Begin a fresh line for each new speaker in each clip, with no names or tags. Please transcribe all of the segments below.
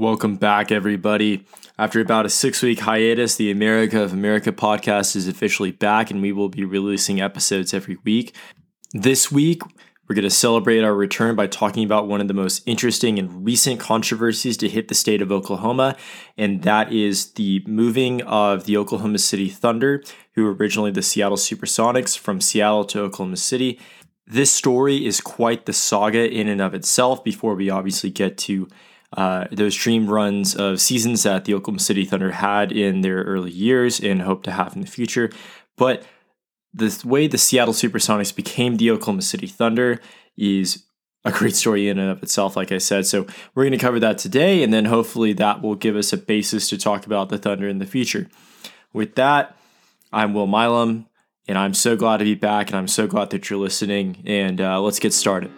Welcome back, everybody. After about a six week hiatus, the America of America podcast is officially back, and we will be releasing episodes every week. This week, we're going to celebrate our return by talking about one of the most interesting and recent controversies to hit the state of Oklahoma, and that is the moving of the Oklahoma City Thunder, who were originally the Seattle Supersonics, from Seattle to Oklahoma City. This story is quite the saga in and of itself before we obviously get to uh, those dream runs of seasons that the Oklahoma City Thunder had in their early years and hope to have in the future. But the way the Seattle Supersonics became the Oklahoma City Thunder is a great story in and of itself, like I said. So we're going to cover that today, and then hopefully that will give us a basis to talk about the Thunder in the future. With that, I'm Will Milam, and I'm so glad to be back, and I'm so glad that you're listening. And uh, let's get started.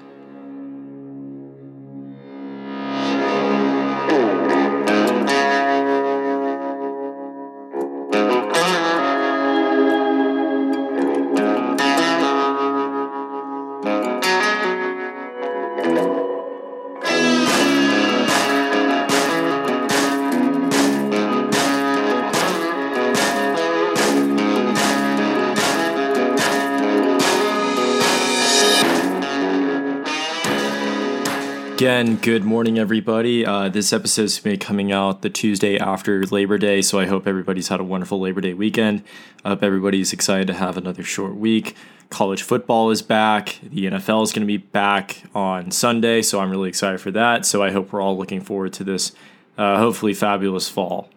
Again, good morning, everybody. Uh, this episode is going to be coming out the Tuesday after Labor Day, so I hope everybody's had a wonderful Labor Day weekend. I hope everybody's excited to have another short week. College football is back. The NFL is going to be back on Sunday, so I'm really excited for that. So I hope we're all looking forward to this, uh, hopefully, fabulous fall.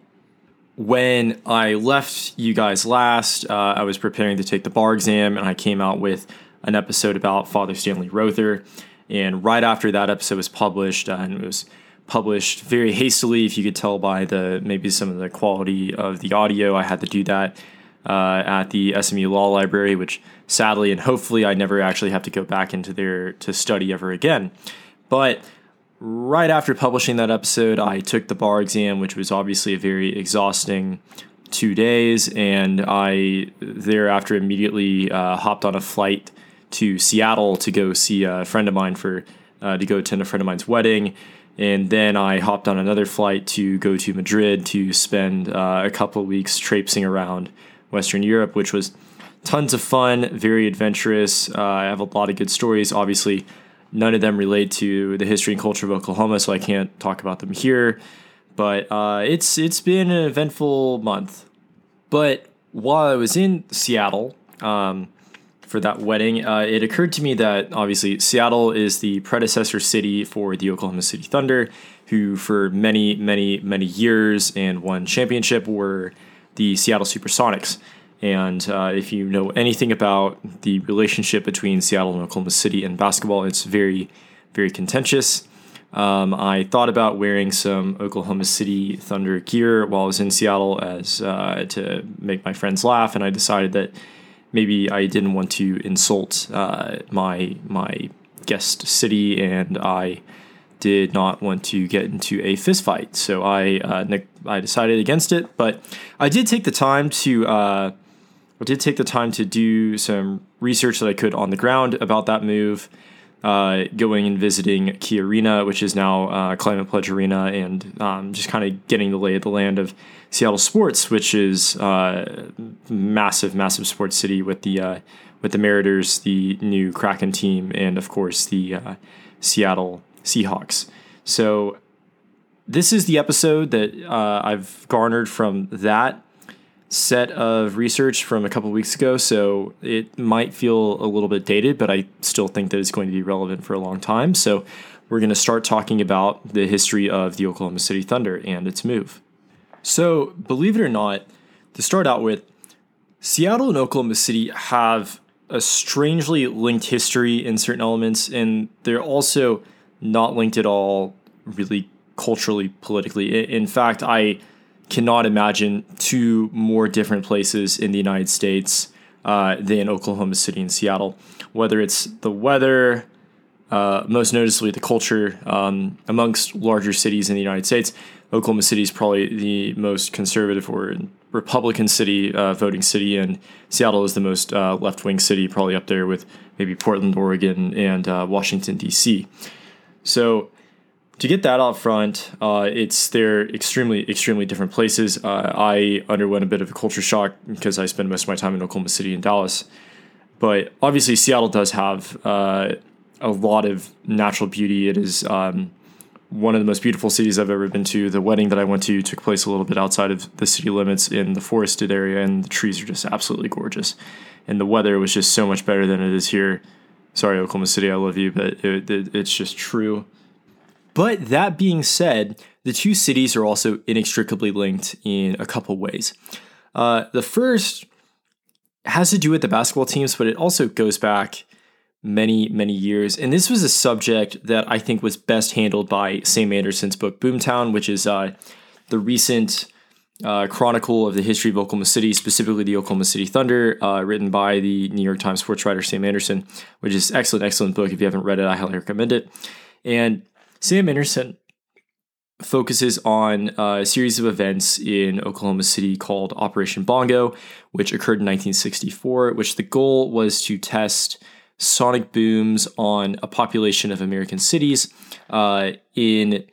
When I left you guys last, uh, I was preparing to take the bar exam, and I came out with an episode about Father Stanley Rother. And right after that episode was published, uh, and it was published very hastily, if you could tell by the maybe some of the quality of the audio, I had to do that uh, at the SMU Law Library, which sadly and hopefully I never actually have to go back into there to study ever again. But right after publishing that episode, I took the bar exam, which was obviously a very exhausting two days, and I thereafter immediately uh, hopped on a flight to Seattle to go see a friend of mine for uh, to go attend a friend of mine's wedding. And then I hopped on another flight to go to Madrid to spend uh, a couple of weeks traipsing around Western Europe, which was tons of fun, very adventurous. Uh, I have a lot of good stories. Obviously, none of them relate to the history and culture of Oklahoma, so I can't talk about them here. But uh, it's it's been an eventful month. But while I was in Seattle, um, for that wedding, uh, it occurred to me that obviously Seattle is the predecessor city for the Oklahoma City Thunder, who for many, many, many years and won championship were the Seattle Supersonics. And uh, if you know anything about the relationship between Seattle and Oklahoma City in basketball, it's very, very contentious. Um, I thought about wearing some Oklahoma City Thunder gear while I was in Seattle as uh, to make my friends laugh, and I decided that maybe I didn't want to insult uh, my my guest city, and I did not want to get into a fist fight. So I uh, ne- I decided against it, but I did take the time to uh, I did take the time to do some research that I could on the ground about that move. Uh, going and visiting Key Arena, which is now uh, Climate Pledge Arena, and um, just kind of getting the lay of the land of Seattle sports, which is uh, massive, massive sports city with the uh, with the Mariners, the new Kraken team, and of course the uh, Seattle Seahawks. So this is the episode that uh, I've garnered from that set of research from a couple weeks ago. So it might feel a little bit dated, but I still think that it's going to be relevant for a long time. So we're going to start talking about the history of the Oklahoma City Thunder and its move. So, believe it or not, to start out with, Seattle and Oklahoma City have a strangely linked history in certain elements, and they're also not linked at all, really culturally, politically. In fact, I cannot imagine two more different places in the United States uh, than Oklahoma City and Seattle. Whether it's the weather, uh, most noticeably the culture um, amongst larger cities in the United States, Oklahoma City is probably the most conservative or Republican city, uh, voting city, and Seattle is the most uh, left wing city, probably up there with maybe Portland, Oregon, and uh, Washington, D.C. So to get that out front, uh, it's they're extremely, extremely different places. Uh, I underwent a bit of a culture shock because I spend most of my time in Oklahoma City and Dallas. But obviously, Seattle does have uh, a lot of natural beauty. It is um, one of the most beautiful cities I've ever been to. The wedding that I went to took place a little bit outside of the city limits in the forested area, and the trees are just absolutely gorgeous. And the weather was just so much better than it is here. Sorry, Oklahoma City, I love you, but it, it, it's just true. But that being said, the two cities are also inextricably linked in a couple ways. Uh, the first has to do with the basketball teams, but it also goes back many, many years. And this was a subject that I think was best handled by Sam Anderson's book Boomtown, which is uh, the recent uh, chronicle of the history of Oklahoma City, specifically the Oklahoma City Thunder, uh, written by the New York Times sports writer Sam Anderson, which is excellent, excellent book. If you haven't read it, I highly recommend it. And Sam Anderson focuses on a series of events in Oklahoma City called Operation Bongo, which occurred in 1964, which the goal was to test sonic booms on a population of American cities uh, in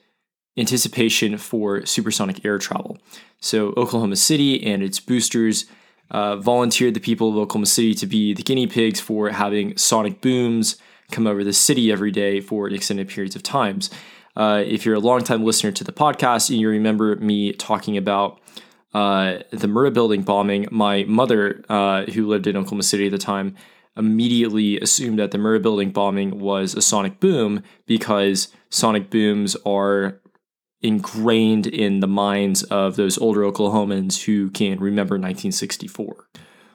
anticipation for supersonic air travel. So, Oklahoma City and its boosters uh, volunteered the people of Oklahoma City to be the guinea pigs for having sonic booms come over the city every day for extended periods of times. Uh, if you're a longtime listener to the podcast and you remember me talking about uh, the Murrah building bombing, my mother, uh, who lived in Oklahoma City at the time, immediately assumed that the Murrah building bombing was a sonic boom because sonic booms are ingrained in the minds of those older Oklahomans who can remember 1964.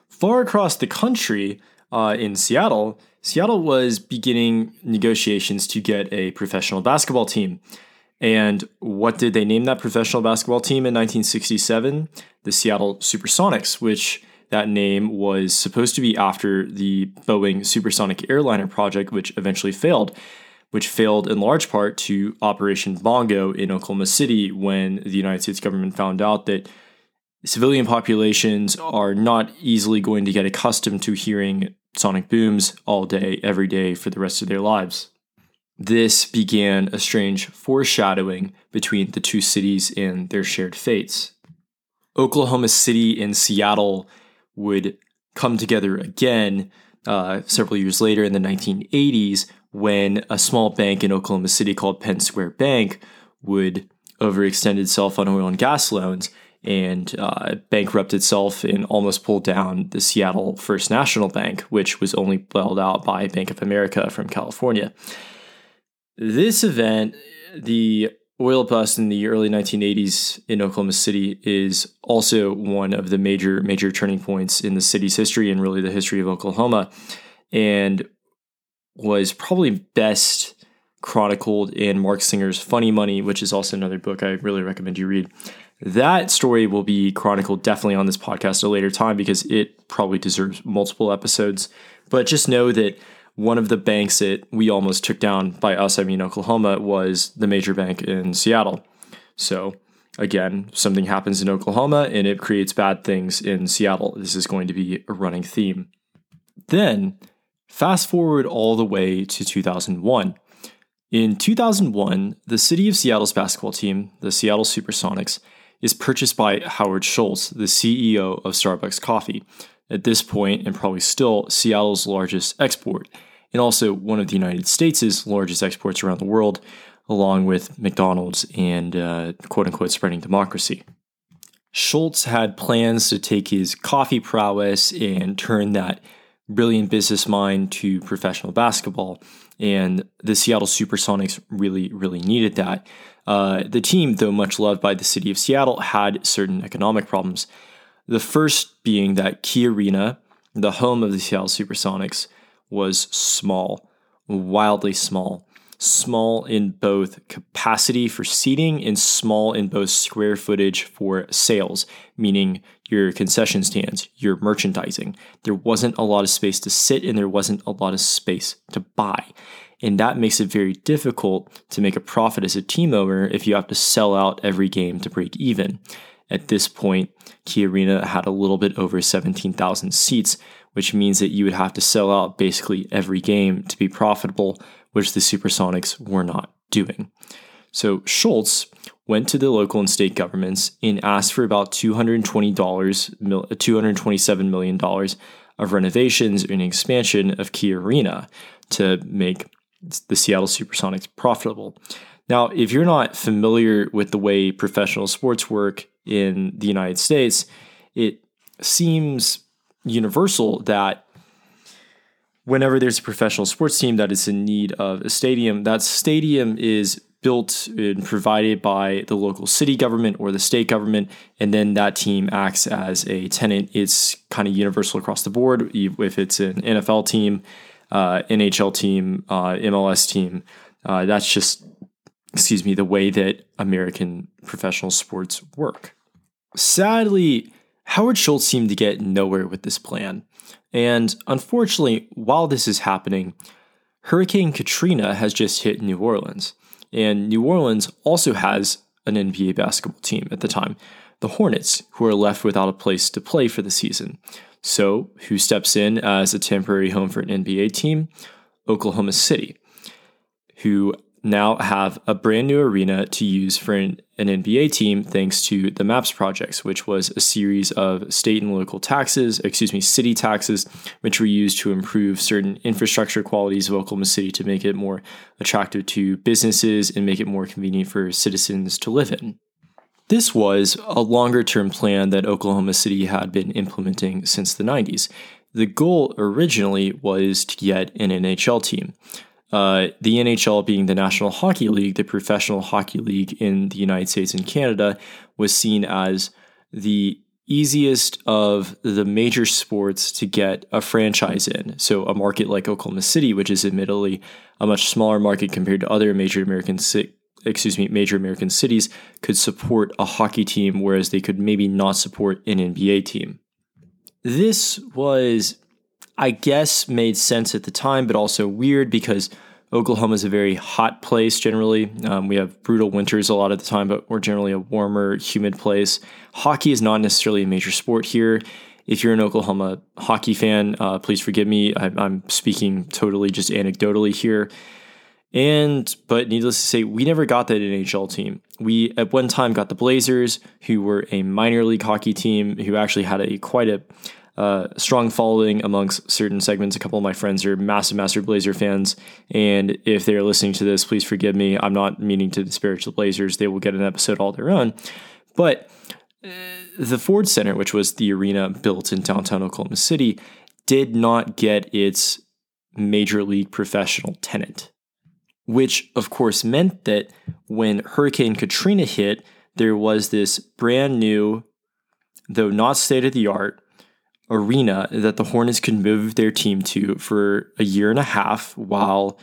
Far across the country, uh, in Seattle, Seattle was beginning negotiations to get a professional basketball team. And what did they name that professional basketball team in 1967? The Seattle Supersonics, which that name was supposed to be after the Boeing supersonic airliner project, which eventually failed, which failed in large part to Operation Bongo in Oklahoma City when the United States government found out that civilian populations are not easily going to get accustomed to hearing sonic booms all day, every day for the rest of their lives. This began a strange foreshadowing between the two cities and their shared fates. Oklahoma City and Seattle would come together again uh, several years later in the 1980s when a small bank in Oklahoma City called Penn Square Bank would overextend itself on oil and gas loans and uh, bankrupt itself and almost pulled down the Seattle First National Bank, which was only bailed out by Bank of America from California. This event, the oil bust in the early 1980s in Oklahoma City, is also one of the major major turning points in the city's history and really the history of Oklahoma, and was probably best chronicled in Mark Singer's Funny Money, which is also another book I really recommend you read. That story will be chronicled definitely on this podcast at a later time because it probably deserves multiple episodes. But just know that one of the banks that we almost took down by us, I mean Oklahoma, was the major bank in Seattle. So again, something happens in Oklahoma and it creates bad things in Seattle. This is going to be a running theme. Then, fast forward all the way to 2001. In 2001, the city of Seattle's basketball team, the Seattle Supersonics, is purchased by Howard Schultz, the CEO of Starbucks Coffee, at this point, and probably still Seattle's largest export, and also one of the United States' largest exports around the world, along with McDonald's and uh, quote unquote spreading democracy. Schultz had plans to take his coffee prowess and turn that brilliant business mind to professional basketball. And the Seattle Supersonics really, really needed that. Uh, the team, though much loved by the city of Seattle, had certain economic problems. The first being that Key Arena, the home of the Seattle Supersonics, was small, wildly small. Small in both capacity for seating and small in both square footage for sales, meaning your concession stands, your merchandising. There wasn't a lot of space to sit and there wasn't a lot of space to buy. And that makes it very difficult to make a profit as a team owner if you have to sell out every game to break even. At this point, Key Arena had a little bit over 17,000 seats, which means that you would have to sell out basically every game to be profitable, which the Supersonics were not doing. So Schultz went to the local and state governments and asked for about $220, $227 million of renovations and expansion of Key Arena to make the Seattle Supersonics profitable. Now, if you're not familiar with the way professional sports work in the United States, it seems universal that whenever there's a professional sports team that is in need of a stadium, that stadium is built and provided by the local city government or the state government, and then that team acts as a tenant. It's kind of universal across the board. If it's an NFL team, uh, NHL team, uh, MLS team, uh, that's just, excuse me, the way that American professional sports work. Sadly, Howard Schultz seemed to get nowhere with this plan. And unfortunately, while this is happening, Hurricane Katrina has just hit New Orleans. And New Orleans also has an NBA basketball team at the time, the Hornets, who are left without a place to play for the season. So, who steps in as a temporary home for an NBA team? Oklahoma City, who now have a brand new arena to use for an, an, NBA team thanks to the MAPS projects, which was a series of state and local taxes, excuse me, city taxes, which were used to improve certain infrastructure qualities of Oklahoma City to make it more attractive to businesses and make it more convenient for citizens to live in. This was a longer term plan that Oklahoma City had been implementing since the 90s. The goal originally was to get an NHL team. Uh, the NHL being the National Hockey League, the professional hockey league in the United States and Canada, was seen as the easiest of the major sports to get a franchise in. So, a market like Oklahoma City, which is admittedly a much smaller market compared to other major American ci- excuse me, major American cities, could support a hockey team, whereas they could maybe not support an NBA team. This was I guess made sense at the time, but also weird because Oklahoma is a very hot place generally. Um, we have brutal winters a lot of the time, but we're generally a warmer, humid place. Hockey is not necessarily a major sport here. If you're an Oklahoma hockey fan, uh, please forgive me. I, I'm speaking totally just anecdotally here. And but needless to say, we never got that NHL team. We at one time got the Blazers, who were a minor league hockey team, who actually had a quite a uh, strong following amongst certain segments. A couple of my friends are massive Master Blazer fans, and if they're listening to this, please forgive me. I'm not meaning to disparage the Blazers; they will get an episode all their own. But uh, the Ford Center, which was the arena built in downtown Oklahoma City, did not get its major league professional tenant, which of course meant that when Hurricane Katrina hit, there was this brand new, though not state of the art, arena that the Hornets could move their team to for a year and a half while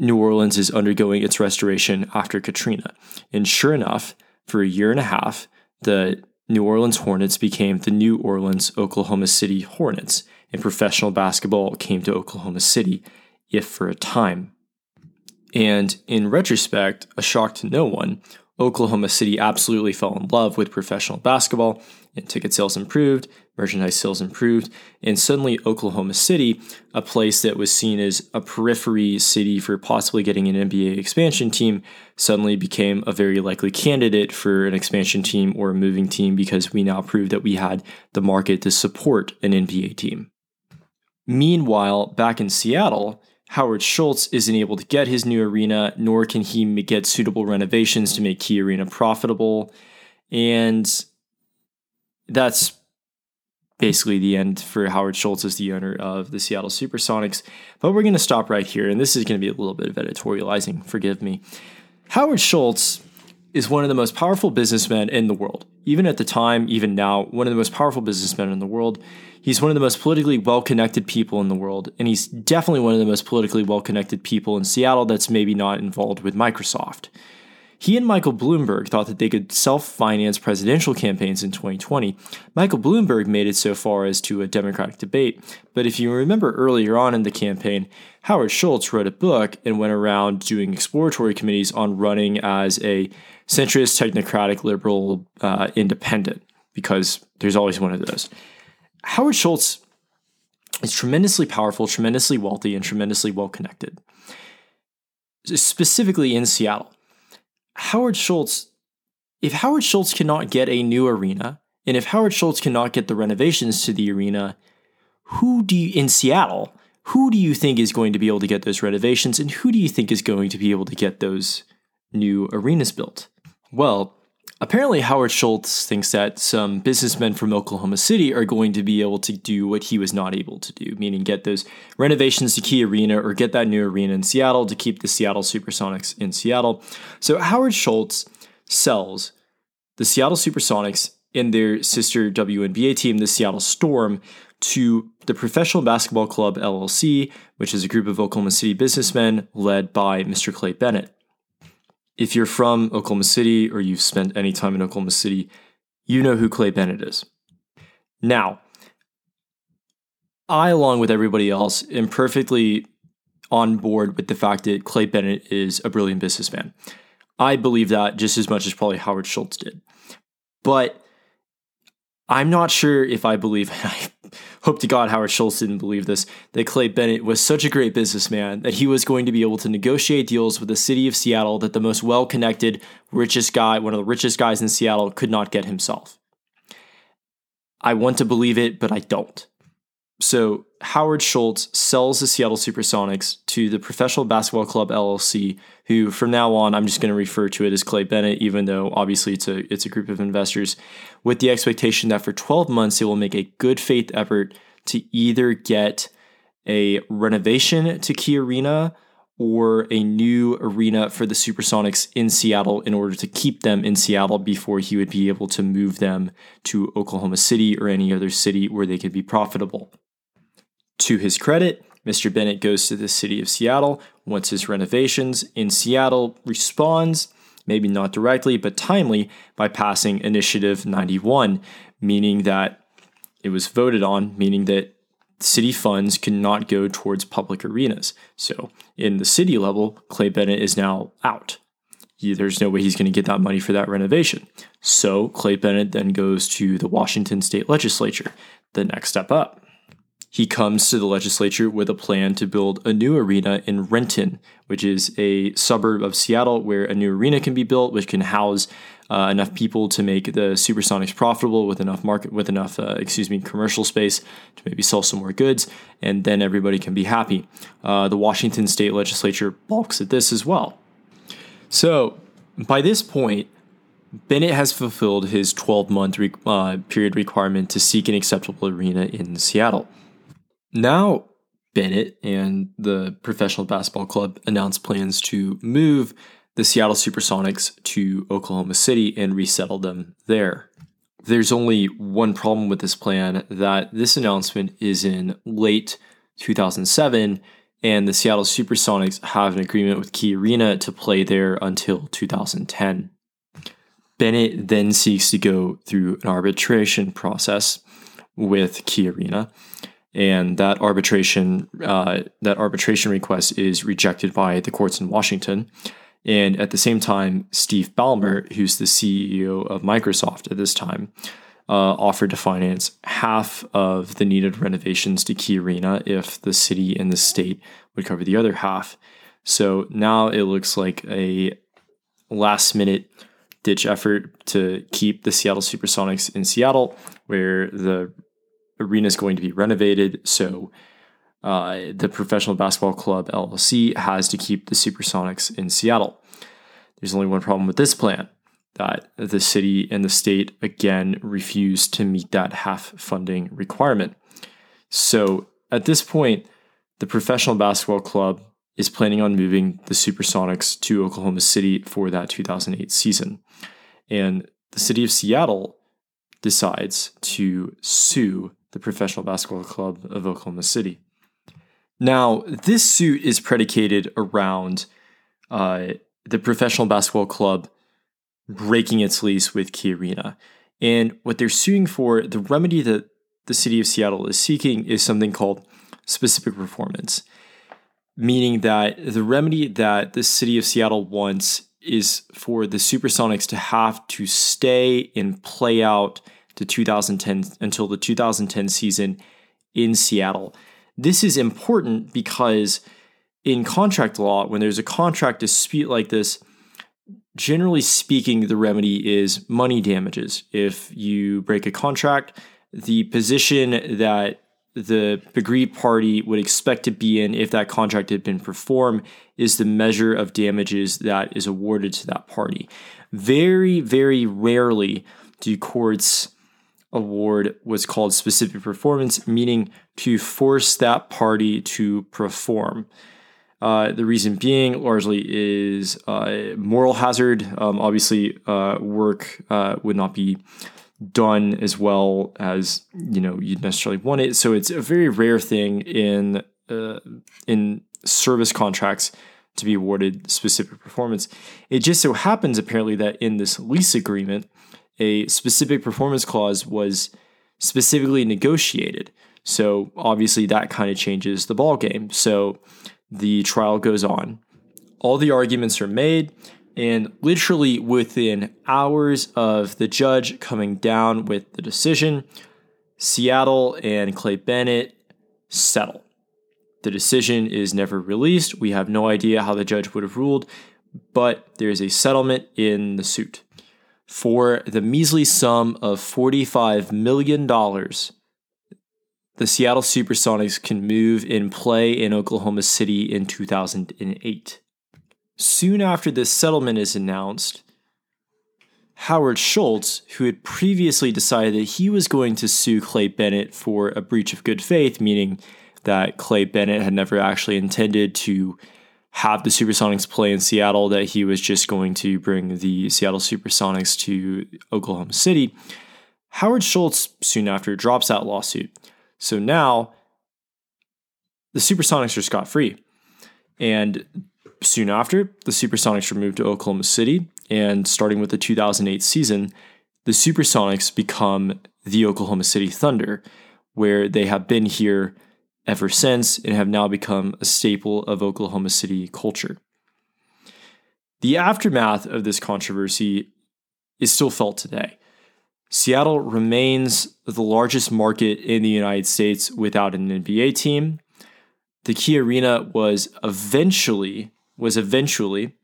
New Orleans is undergoing its restoration after Katrina. And sure enough, for a year and a half, the New Orleans Hornets became the New Orleans Oklahoma City Hornets, and professional basketball came to Oklahoma City, if for a time. And in retrospect, a shock to no one, Oklahoma City absolutely fell in love with professional basketball, and ticket sales improved, merchandise sales improved, and suddenly Oklahoma City, a place that was seen as a periphery city for possibly getting an NBA expansion team, suddenly became a very likely candidate for an expansion team or a moving team because we now proved that we had the market to support an NBA team. Meanwhile, back in Seattle, Howard Schultz isn't able to get his new arena, nor can he get suitable renovations to make Key Arena profitable. And that's basically the end for Howard Schultz as the owner of the Seattle Supersonics. But we're going to stop right here, and this is going to be a little bit of editorializing, forgive me. Howard Schultz is one of the most powerful businessmen in the world. Even at the time, even now, one of the most powerful businessmen in the world. He's one of the most politically well connected people in the world, and he's definitely one of the most politically well connected people in Seattle that's maybe not involved with Microsoft. He and Michael Bloomberg thought that they could self finance presidential campaigns in 2020. Michael Bloomberg made it so far as to a Democratic debate, but if you remember earlier on in the campaign, Howard Schultz wrote a book and went around doing exploratory committees on running as a centrist, technocratic, liberal, uh, independent, because there's always one of those. Howard Schultz is tremendously powerful, tremendously wealthy, and tremendously well connected, specifically in Seattle. Howard Schultz, if Howard Schultz cannot get a new arena, and if Howard Schultz cannot get the renovations to the arena, who do you, in Seattle, who do you think is going to be able to get those renovations and who do you think is going to be able to get those new arenas built? Well, apparently Howard Schultz thinks that some businessmen from Oklahoma City are going to be able to do what he was not able to do, meaning get those renovations to Key Arena or get that new arena in Seattle to keep the Seattle Supersonics in Seattle. So Howard Schultz sells the Seattle Supersonics and their sister WNBA team, the Seattle Storm, to the Professional Basketball Club LLC, which is a group of Oklahoma City businessmen led by Mr. Clay Bennett. If you're from Oklahoma City or you've spent any time in Oklahoma City, you know who Clay Bennett is. Now, I, along with everybody else, am perfectly on board with the fact that Clay Bennett is a brilliant businessman. I believe that just as much as probably Howard Schultz did. But I'm not sure if I believe, I hope to God Howard Schultz didn't believe this, that Clay Bennett was such a great businessman that he was going to be able to negotiate deals with the city of Seattle that the most well connected, richest guy, one of the richest guys in Seattle, could not get himself. I want to believe it, but I don't. So Howard Schultz sells the Seattle Supersonics to the Professional Basketball Club LLC, who from now on I'm just going to refer to it as Clay Bennett, even though obviously it's a it's a group of investors, with the expectation that for 12 months it will make a good faith effort to either get a renovation to Key Arena or a new arena for the Supersonics in Seattle in order to keep them in Seattle before he would be able to move them to Oklahoma City or any other city where they could be profitable. To his credit, Mr. Bennett goes to the city of Seattle, wants his renovations, in Seattle responds, maybe not directly, but timely, by passing Initiative 91, meaning that it was voted on, meaning that city funds cannot go towards public arenas. So, in the city level, Clay Bennett is now out. There's no way he's going to get that money for that renovation. So, Clay Bennett then goes to the Washington state legislature, the next step up. He comes to the legislature with a plan to build a new arena in Renton, which is a suburb of Seattle where a new arena can be built, which can house uh, enough people to make the Supersonics profitable with enough market, with enough, uh, excuse me, commercial space to maybe sell some more goods, and then everybody can be happy. Uh, the Washington state legislature balks at this as well. So by this point, Bennett has fulfilled his 12 month re- uh, period requirement to seek an acceptable arena in Seattle. Now, Bennett and the Professional Basketball Club announced plans to move the Seattle Supersonics to Oklahoma City and resettle them there. There's only one problem with this plan that this announcement is in late 2007, and the Seattle Supersonics have an agreement with Key Arena to play there until 2010. Bennett then seeks to go through an arbitration process with Key Arena and that arbitration uh, that arbitration request is rejected by the courts in Washington. And at the same time, Steve Ballmer, who's the CEO of Microsoft at this time, uh, offered to finance half of the needed renovations to Key Arena if the city and the state would cover the other half. So now it looks like a last minute ditch effort to keep the Seattle Supersonics in Seattle, where the arena is going to be renovated. So uh, the Professional Basketball Club LLC has to keep the Supersonics in Seattle. There's only one problem with this plan that the city and the state again refuse to meet that half funding requirement. So at this point, the Professional Basketball Club is planning on moving the Supersonics to Oklahoma City for that 2008 season. And the city of Seattle decides to sue the Professional Basketball Club of Oklahoma City. Now, this suit is predicated around uh, the Professional Basketball Club breaking its lease with Key Arena. And what they're suing for, the remedy that the city of Seattle is seeking, is something called specific performance, meaning that the remedy that the city of Seattle wants is for the Supersonics to have to stay and play out to 2010 until the 2010 season in Seattle. This is important because in contract law, when there's a contract dispute like this, generally speaking, the remedy is money damages. If you break a contract, the position that the aggrieved party would expect to be in if that contract had been performed is the measure of damages that is awarded to that party. Very, very rarely do courts award what's called specific performance, meaning to force that party to perform. Uh, the reason being largely is uh, moral hazard. Um, obviously, uh, work uh, would not be done as well as you know you'd necessarily want it. So it's a very rare thing in uh, in service contracts to be awarded specific performance. It just so happens apparently that in this lease agreement, a specific performance clause was specifically negotiated. So obviously that kind of changes the ball game. So the trial goes on. All the arguments are made and literally within hours of the judge coming down with the decision, Seattle and Clay Bennett settle. The decision is never released. We have no idea how the judge would have ruled, but there is a settlement in the suit. For the measly sum of $45 million, the Seattle Supersonics can move and play in Oklahoma City in 2008. Soon after this settlement is announced, Howard Schultz, who had previously decided that he was going to sue Clay Bennett for a breach of good faith, meaning that Clay Bennett had never actually intended to have the Supersonics play in Seattle, that he was just going to bring the Seattle Supersonics to Oklahoma City. Howard Schultz soon after drops that lawsuit. So now the Supersonics are scot free. And soon after, the Supersonics were moved to Oklahoma City, and starting with the 2008 season, the Supersonics become the Oklahoma City Thunder, where they have been here ever since and have now become a staple of Oklahoma City culture. The aftermath of this controversy is still felt today. Seattle remains the largest market in the United States without an NBA team. The Key Arena was eventually was eventually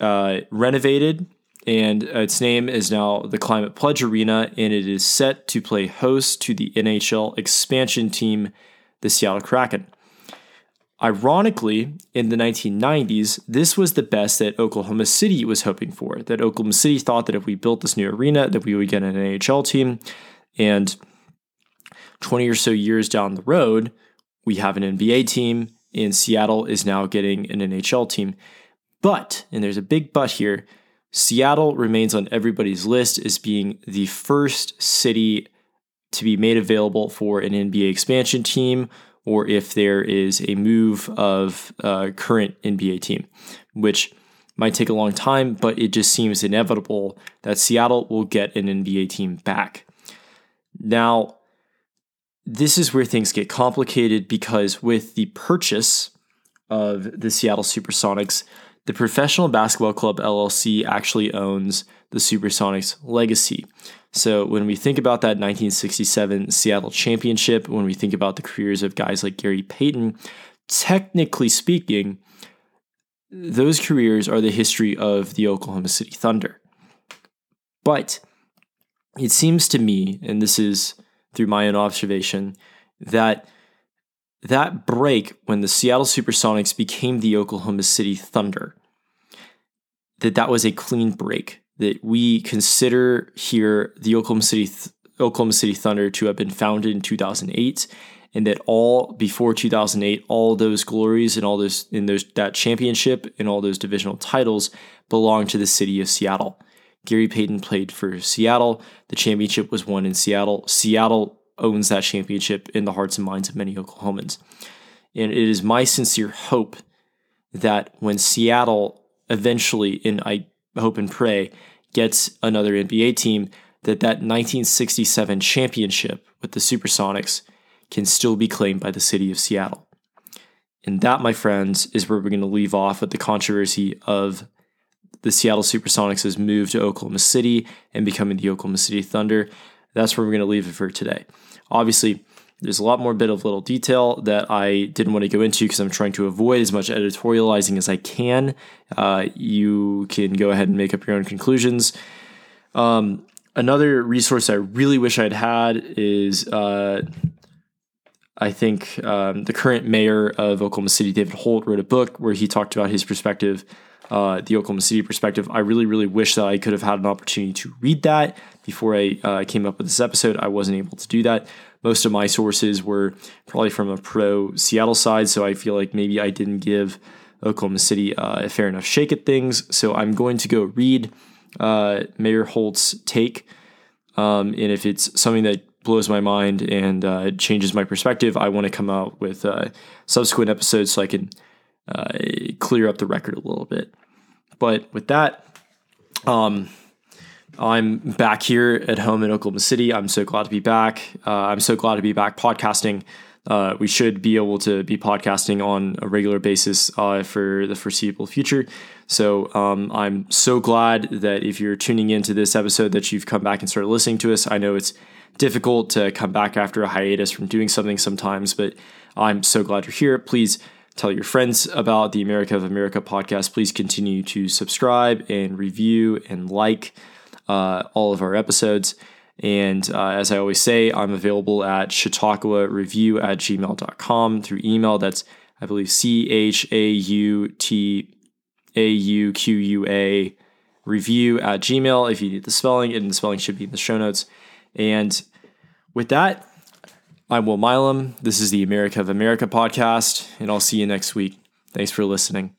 uh, renovated, and uh, its name is now the Climate Pledge Arena, and it is set to play host to the NHL expansion team, the Seattle Kraken. Ironically, in the 1990s, this was the best that Oklahoma City was hoping for. That Oklahoma City thought that if we built this new arena, that we would get an NHL team. And 20 or so years down the road, we have an NBA team in Seattle is now getting an NHL team. But, and there's a big but here, Seattle remains on everybody's list as being the first city to be made available for an NBA expansion team or if there is a move of a current NBA team, which might take a long time, but it just seems inevitable that Seattle will get an NBA team back. Now, this is where things get complicated because with the purchase of the Seattle Supersonics, the Professional Basketball Club LLC actually owns the Supersonics legacy. So when we think about that 1967 Seattle championship, when we think about the careers of guys like Gary Payton, technically speaking, those careers are the history of the Oklahoma City Thunder. But it seems to me, and this is through my own observation that that break when the Seattle Supersonics became the Oklahoma City Thunder that that was a clean break that we consider here the Oklahoma City Oklahoma City Thunder to have been founded in 2008 and that all before 2008 all those glories and all those in those that championship and all those divisional titles belonged to the city of Seattle Gary Payton played for Seattle. The championship was won in Seattle. Seattle owns that championship in the hearts and minds of many Oklahomans. And it is my sincere hope that when Seattle eventually, and I hope and pray, gets another NBA team, that that 1967 championship with the Supersonics can still be claimed by the city of Seattle. And that, my friends, is where we're going to leave off with the controversy of the Seattle Supersonics move to Oklahoma City and becoming the Oklahoma City Thunder. That's where we're going to leave it for today. Obviously, There's a lot more bit of little detail that I didn't want to go into because I'm trying to avoid as much editorializing as I can. Uh, you can go ahead and make up your own conclusions. Um, another resource I really wish I'd had is uh, I think um, the current mayor of Oklahoma City, David Holt, wrote a book where he talked about his perspective, uh, the Oklahoma City perspective. I really, really wish that I could have had an opportunity to read that before I uh, came up with this episode. I wasn't able to do that. Most of my sources were probably from a pro Seattle side, so I feel like maybe I didn't give Oklahoma City uh, a fair enough shake at things. So I'm going to go read uh, Mayor Holt's take. Um, and if it's something that blows my mind and uh, changes my perspective, I want to come out with uh, subsequent episodes so I can uh, clear up the record a little bit. But with that, um, I'm back here at home in Oklahoma City. I'm so glad to be back. Uh, I'm so glad to be back podcasting. Uh, we should be able to be podcasting on a regular basis uh, for the foreseeable future. So um, I'm so glad that if you're tuning into this episode, that you've come back and started listening to us. I know it's difficult to come back after a hiatus from doing something sometimes, but I'm so glad you're here. Please tell your friends about the America of America podcast. Please continue to subscribe and review and like uh, all of our episodes. And uh, as I always say, I'm available at chautauqua review at gmail.com through email. That's, I believe, C H A U T A U Q U A review at gmail. If you need the spelling, and the spelling should be in the show notes. And with that, I'm Will Milam. This is the America of America podcast, and I'll see you next week. Thanks for listening.